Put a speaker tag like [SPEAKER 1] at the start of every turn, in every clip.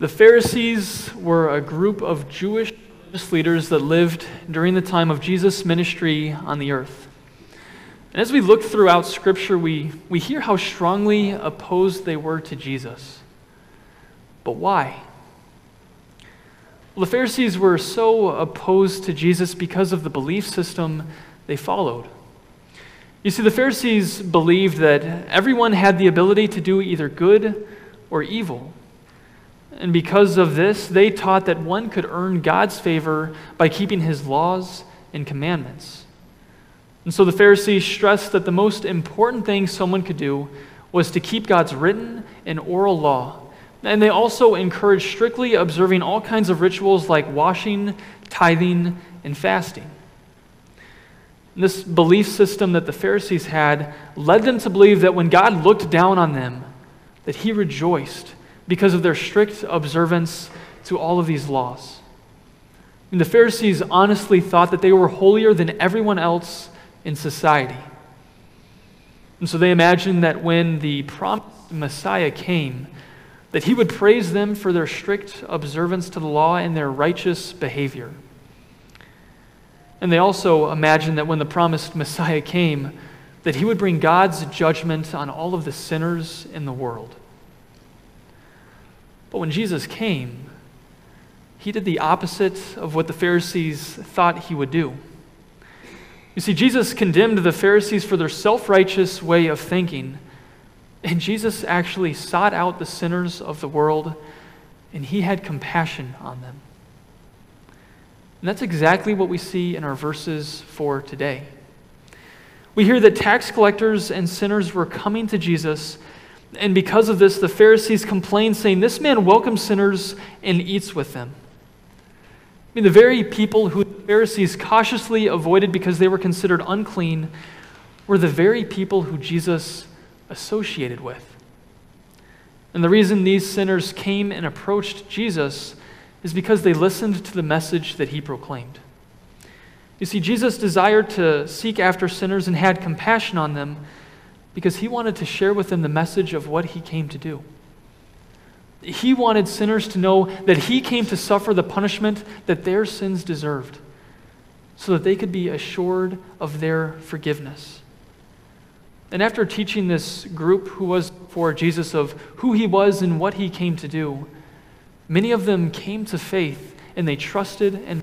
[SPEAKER 1] The Pharisees were a group of Jewish religious leaders that lived during the time of Jesus' ministry on the earth. And as we look throughout Scripture, we, we hear how strongly opposed they were to Jesus. But why? Well, the Pharisees were so opposed to Jesus because of the belief system they followed. You see, the Pharisees believed that everyone had the ability to do either good or evil. And because of this, they taught that one could earn God's favor by keeping his laws and commandments. And so the Pharisees stressed that the most important thing someone could do was to keep God's written and oral law. And they also encouraged strictly observing all kinds of rituals like washing, tithing, and fasting. This belief system that the Pharisees had led them to believe that when God looked down on them, that he rejoiced because of their strict observance to all of these laws. And the Pharisees honestly thought that they were holier than everyone else in society. And so they imagined that when the promised Messiah came, that he would praise them for their strict observance to the law and their righteous behavior. And they also imagined that when the promised Messiah came, that he would bring God's judgment on all of the sinners in the world. But when Jesus came, he did the opposite of what the Pharisees thought he would do. You see, Jesus condemned the Pharisees for their self righteous way of thinking, and Jesus actually sought out the sinners of the world, and he had compassion on them. And that's exactly what we see in our verses for today. We hear that tax collectors and sinners were coming to Jesus and because of this, the Pharisees complained, saying, This man welcomes sinners and eats with them. I mean, the very people who the Pharisees cautiously avoided because they were considered unclean were the very people who Jesus associated with. And the reason these sinners came and approached Jesus is because they listened to the message that he proclaimed. You see, Jesus desired to seek after sinners and had compassion on them because he wanted to share with them the message of what he came to do. He wanted sinners to know that he came to suffer the punishment that their sins deserved so that they could be assured of their forgiveness. And after teaching this group who was for Jesus of who he was and what he came to do, many of them came to faith and they trusted in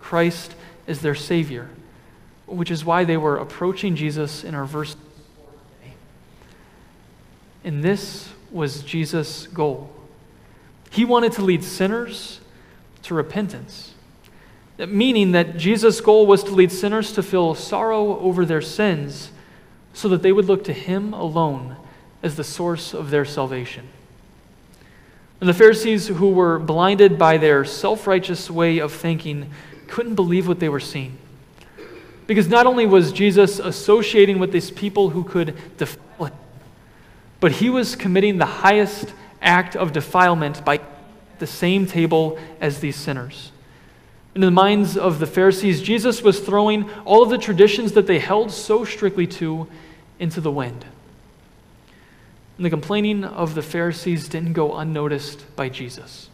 [SPEAKER 1] Christ as their Savior, which is why they were approaching Jesus in our verse and this was Jesus' goal. He wanted to lead sinners to repentance, meaning that Jesus' goal was to lead sinners to feel sorrow over their sins so that they would look to Him alone as the source of their salvation. And the Pharisees, who were blinded by their self righteous way of thinking, couldn't believe what they were seeing. Because not only was Jesus associating with these people who could but he was committing the highest act of defilement by the same table as these sinners. In the minds of the Pharisees, Jesus was throwing all of the traditions that they held so strictly to into the wind. And the complaining of the Pharisees didn't go unnoticed by Jesus.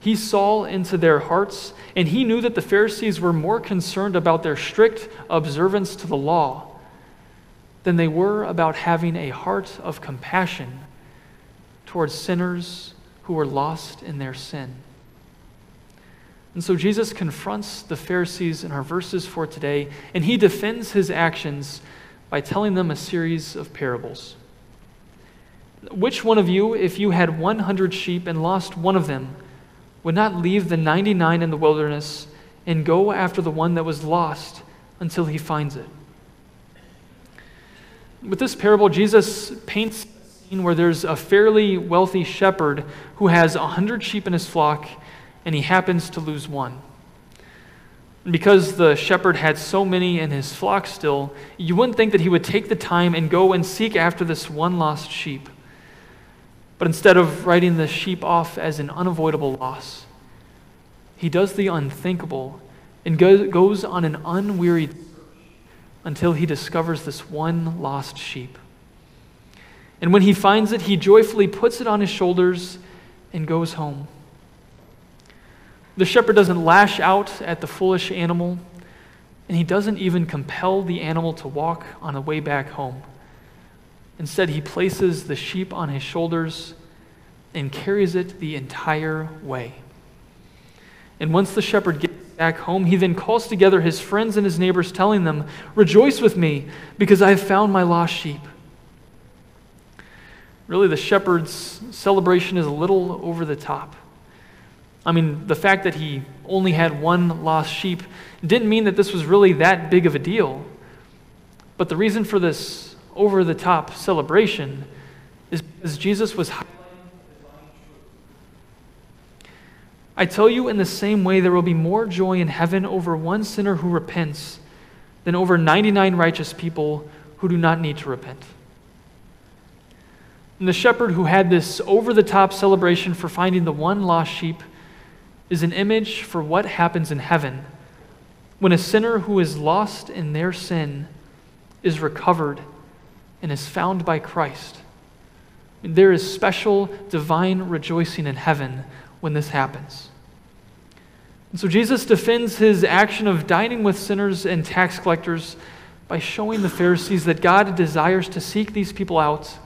[SPEAKER 1] He saw into their hearts, and he knew that the Pharisees were more concerned about their strict observance to the law than they were about having a heart of compassion towards sinners who were lost in their sin. And so Jesus confronts the Pharisees in our verses for today, and he defends his actions by telling them a series of parables. Which one of you, if you had 100 sheep and lost one of them, would not leave the 99 in the wilderness and go after the one that was lost until he finds it? With this parable, Jesus paints a scene where there's a fairly wealthy shepherd who has a hundred sheep in his flock, and he happens to lose one. Because the shepherd had so many in his flock still, you wouldn't think that he would take the time and go and seek after this one lost sheep. But instead of writing the sheep off as an unavoidable loss, he does the unthinkable and goes on an unwearied until he discovers this one lost sheep. And when he finds it, he joyfully puts it on his shoulders and goes home. The shepherd doesn't lash out at the foolish animal, and he doesn't even compel the animal to walk on the way back home. Instead, he places the sheep on his shoulders and carries it the entire way. And once the shepherd gets back home, he then calls together his friends and his neighbors, telling them, Rejoice with me, because I have found my lost sheep. Really, the shepherd's celebration is a little over the top. I mean, the fact that he only had one lost sheep didn't mean that this was really that big of a deal. But the reason for this over the top celebration is because Jesus was I tell you, in the same way, there will be more joy in heaven over one sinner who repents than over 99 righteous people who do not need to repent. And the shepherd who had this over the top celebration for finding the one lost sheep is an image for what happens in heaven when a sinner who is lost in their sin is recovered and is found by Christ. There is special divine rejoicing in heaven when this happens. And so Jesus defends his action of dining with sinners and tax collectors by showing the Pharisees that God desires to seek these people out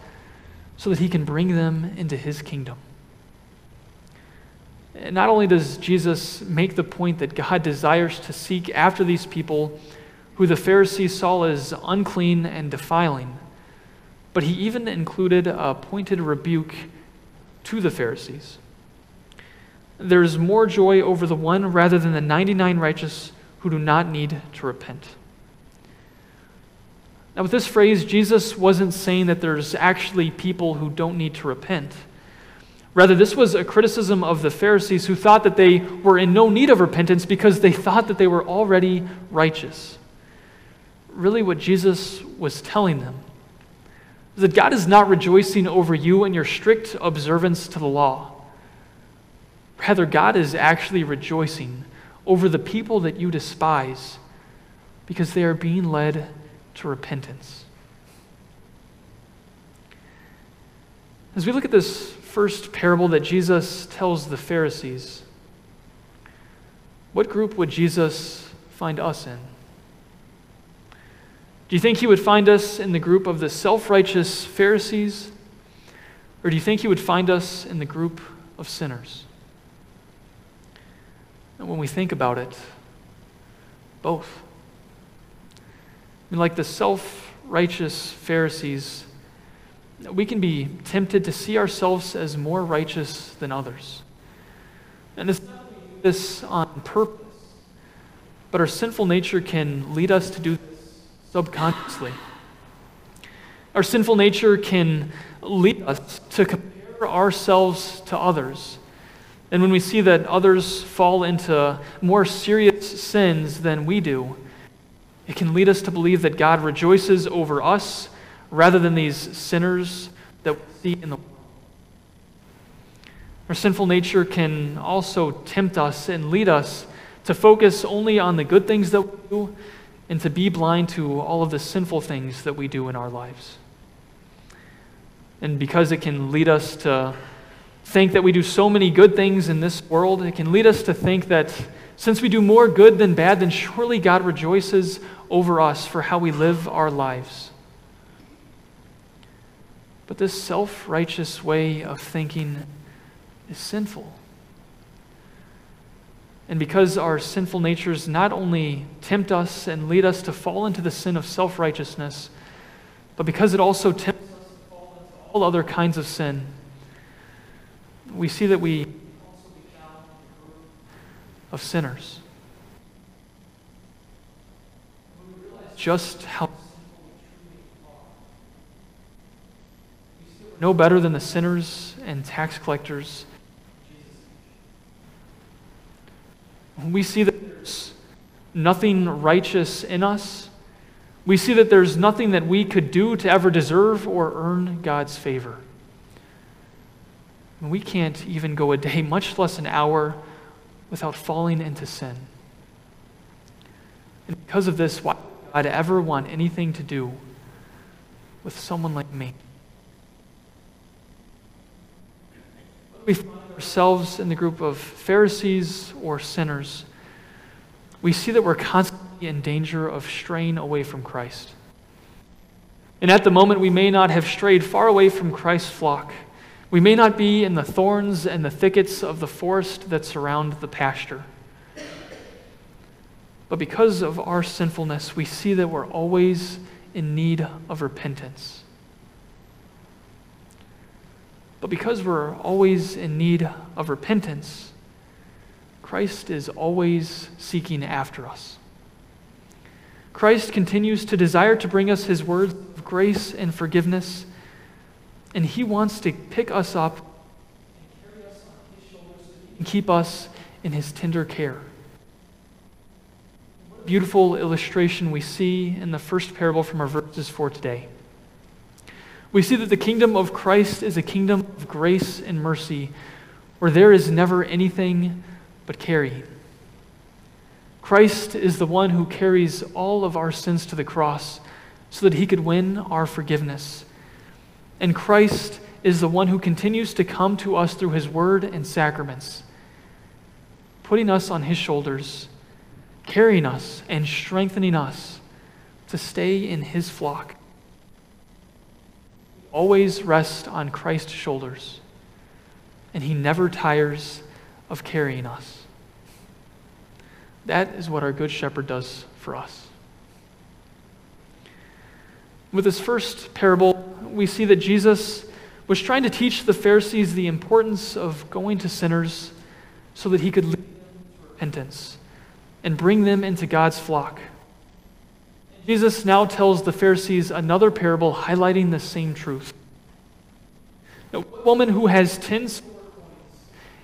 [SPEAKER 1] so that he can bring them into his kingdom. And not only does Jesus make the point that God desires to seek after these people who the Pharisees saw as unclean and defiling, but he even included a pointed rebuke to the Pharisees. There's more joy over the one rather than the 99 righteous who do not need to repent. Now, with this phrase, Jesus wasn't saying that there's actually people who don't need to repent. Rather, this was a criticism of the Pharisees who thought that they were in no need of repentance because they thought that they were already righteous. Really, what Jesus was telling them is that God is not rejoicing over you and your strict observance to the law. Rather, God is actually rejoicing over the people that you despise because they are being led to repentance. As we look at this first parable that Jesus tells the Pharisees, what group would Jesus find us in? Do you think he would find us in the group of the self righteous Pharisees? Or do you think he would find us in the group of sinners? And when we think about it, both. I mean, like the self righteous Pharisees, we can be tempted to see ourselves as more righteous than others. And this, this on purpose, but our sinful nature can lead us to do this subconsciously. Our sinful nature can lead us to compare ourselves to others. And when we see that others fall into more serious sins than we do, it can lead us to believe that God rejoices over us rather than these sinners that we see in the world. Our sinful nature can also tempt us and lead us to focus only on the good things that we do and to be blind to all of the sinful things that we do in our lives. And because it can lead us to think that we do so many good things in this world, it can lead us to think that since we do more good than bad, then surely God rejoices over us for how we live our lives. But this self righteous way of thinking is sinful. And because our sinful natures not only tempt us and lead us to fall into the sin of self righteousness, but because it also tempts us to fall into all other kinds of sin, we see that we of sinners. Just how no better than the sinners and tax collectors. We see that there's nothing righteous in us. We see that there's nothing that we could do to ever deserve or earn God's favor. We can't even go a day, much less an hour, without falling into sin. And because of this, why would God ever want anything to do with someone like me? we find ourselves in the group of Pharisees or sinners, we see that we're constantly in danger of straying away from Christ. And at the moment, we may not have strayed far away from Christ's flock. We may not be in the thorns and the thickets of the forest that surround the pasture. But because of our sinfulness, we see that we're always in need of repentance. But because we're always in need of repentance, Christ is always seeking after us. Christ continues to desire to bring us his words of grace and forgiveness, and he wants to pick us up and keep us in his tender care. Beautiful illustration we see in the first parable from our verses for today we see that the kingdom of Christ is a kingdom of grace and mercy where there is never anything but carrying. Christ is the one who carries all of our sins to the cross so that he could win our forgiveness. And Christ is the one who continues to come to us through his word and sacraments, putting us on his shoulders, carrying us, and strengthening us to stay in his flock always rest on Christ's shoulders, and he never tires of carrying us. That is what our Good Shepherd does for us. With this first parable, we see that Jesus was trying to teach the Pharisees the importance of going to sinners so that he could lead them repentance and bring them into God's flock. Jesus now tells the Pharisees another parable highlighting the same truth. A woman who has 10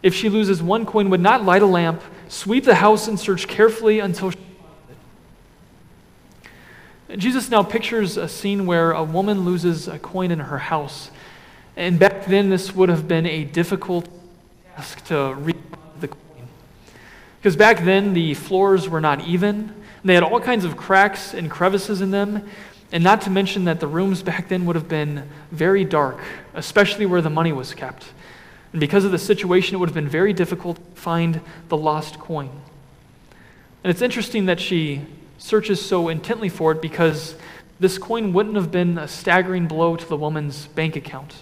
[SPEAKER 1] if she loses one coin, would not light a lamp, sweep the house, and search carefully until she. Jesus now pictures a scene where a woman loses a coin in her house. And back then, this would have been a difficult task to read the coin. Because back then, the floors were not even. They had all kinds of cracks and crevices in them. And not to mention that the rooms back then would have been very dark, especially where the money was kept. And because of the situation, it would have been very difficult to find the lost coin. And it's interesting that she searches so intently for it because this coin wouldn't have been a staggering blow to the woman's bank account.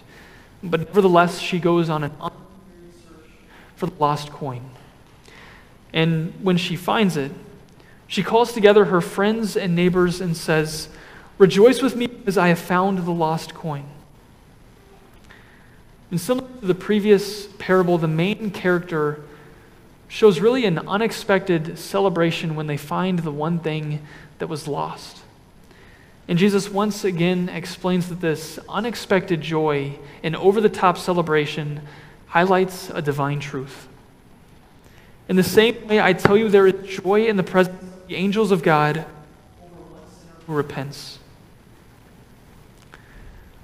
[SPEAKER 1] But nevertheless, she goes on an search for the lost coin. And when she finds it, she calls together her friends and neighbors and says, Rejoice with me because I have found the lost coin. And similar to the previous parable, the main character shows really an unexpected celebration when they find the one thing that was lost. And Jesus once again explains that this unexpected joy and over the top celebration highlights a divine truth. In the same way, I tell you, there is joy in the presence of the angels of God over one sinner who repents.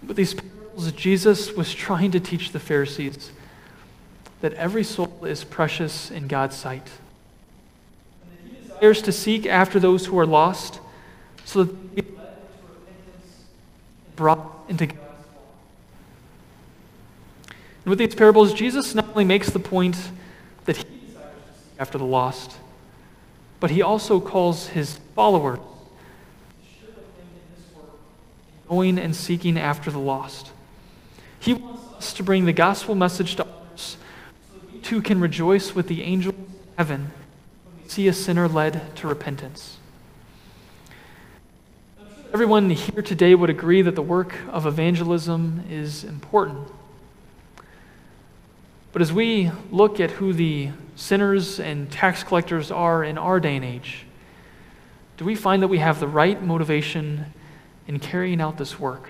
[SPEAKER 1] But these parables, Jesus was trying to teach the Pharisees that every soul is precious in God's sight. He desires to seek after those who are lost so that they be led to repentance and brought into God's And with these parables, Jesus not only makes the point that he desires to seek after the lost, but he also calls his followers going and seeking after the lost. He wants us to bring the gospel message to others so that we too can rejoice with the angels of heaven when we see a sinner led to repentance. Everyone here today would agree that the work of evangelism is important. But as we look at who the sinners and tax collectors are in our day and age, do we find that we have the right motivation in carrying out this work.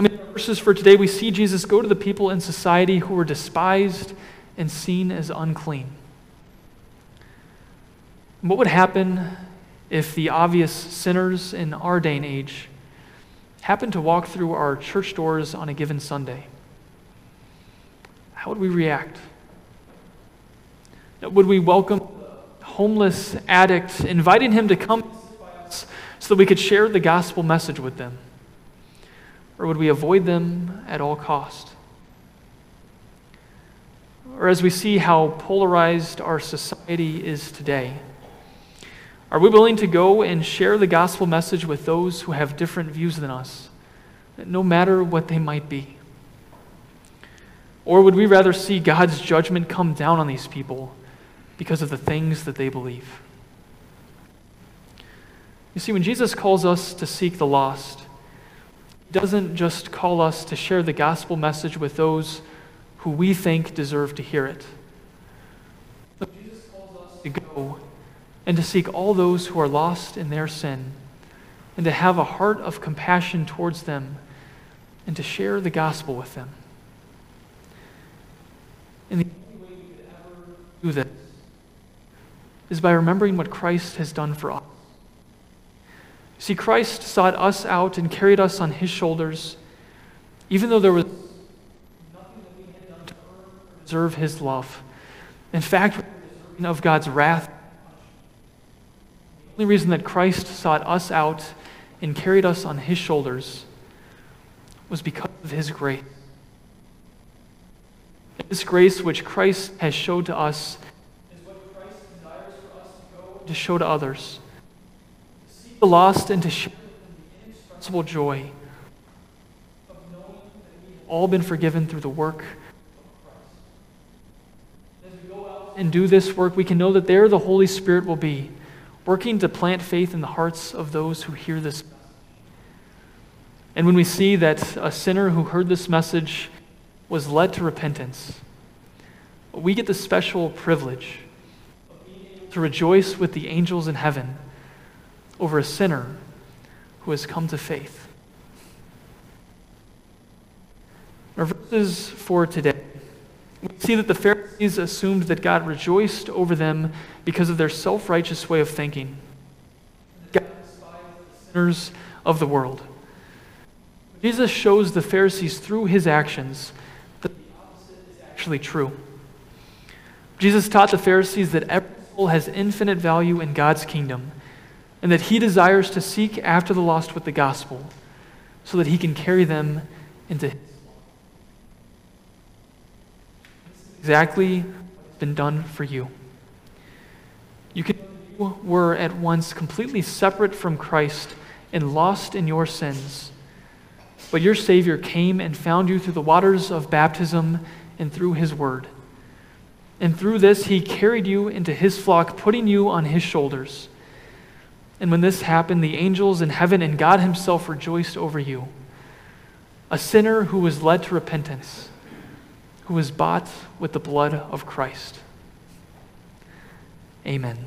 [SPEAKER 1] I mean, verses for today, we see Jesus go to the people in society who were despised and seen as unclean. What would happen if the obvious sinners in our day and age happened to walk through our church doors on a given Sunday? How would we react? Would we welcome a homeless addict, inviting him to come so that we could share the gospel message with them? Or would we avoid them at all cost? or as we see how polarized our society is today? Are we willing to go and share the gospel message with those who have different views than us, no matter what they might be? Or would we rather see God's judgment come down on these people because of the things that they believe? You see, when Jesus calls us to seek the lost, doesn't just call us to share the gospel message with those who we think deserve to hear it. But Jesus calls us to go and to seek all those who are lost in their sin, and to have a heart of compassion towards them, and to share the gospel with them. And the only way we could ever do this is by remembering what Christ has done for us. See, Christ sought us out and carried us on his shoulders, even though there was nothing that we had done to deserve his love. In fact, of God's wrath. The only reason that Christ sought us out and carried us on his shoulders was because of his grace. This grace which Christ has showed to us is what Christ desires for us to to show to others. The lost and to share the inexpressible joy of knowing that we've all been forgiven through the work of Christ. As we go out and do this work, we can know that there the Holy Spirit will be, working to plant faith in the hearts of those who hear this. And when we see that a sinner who heard this message was led to repentance, we get the special privilege to rejoice with the angels in heaven over a sinner who has come to faith. Our verses for today, we see that the Pharisees assumed that God rejoiced over them because of their self righteous way of thinking. God despised the sinners of the world. Jesus shows the Pharisees through his actions that the opposite is actually true. Jesus taught the Pharisees that every soul has infinite value in God's kingdom and that he desires to seek after the lost with the gospel so that he can carry them into his exactly what's been done for you. You, can, you were at once completely separate from Christ and lost in your sins. But your Savior came and found you through the waters of baptism and through his word. And through this, he carried you into his flock, putting you on his shoulders. And when this happened, the angels in heaven and God himself rejoiced over you. A sinner who was led to repentance, who was bought with the blood of Christ. Amen.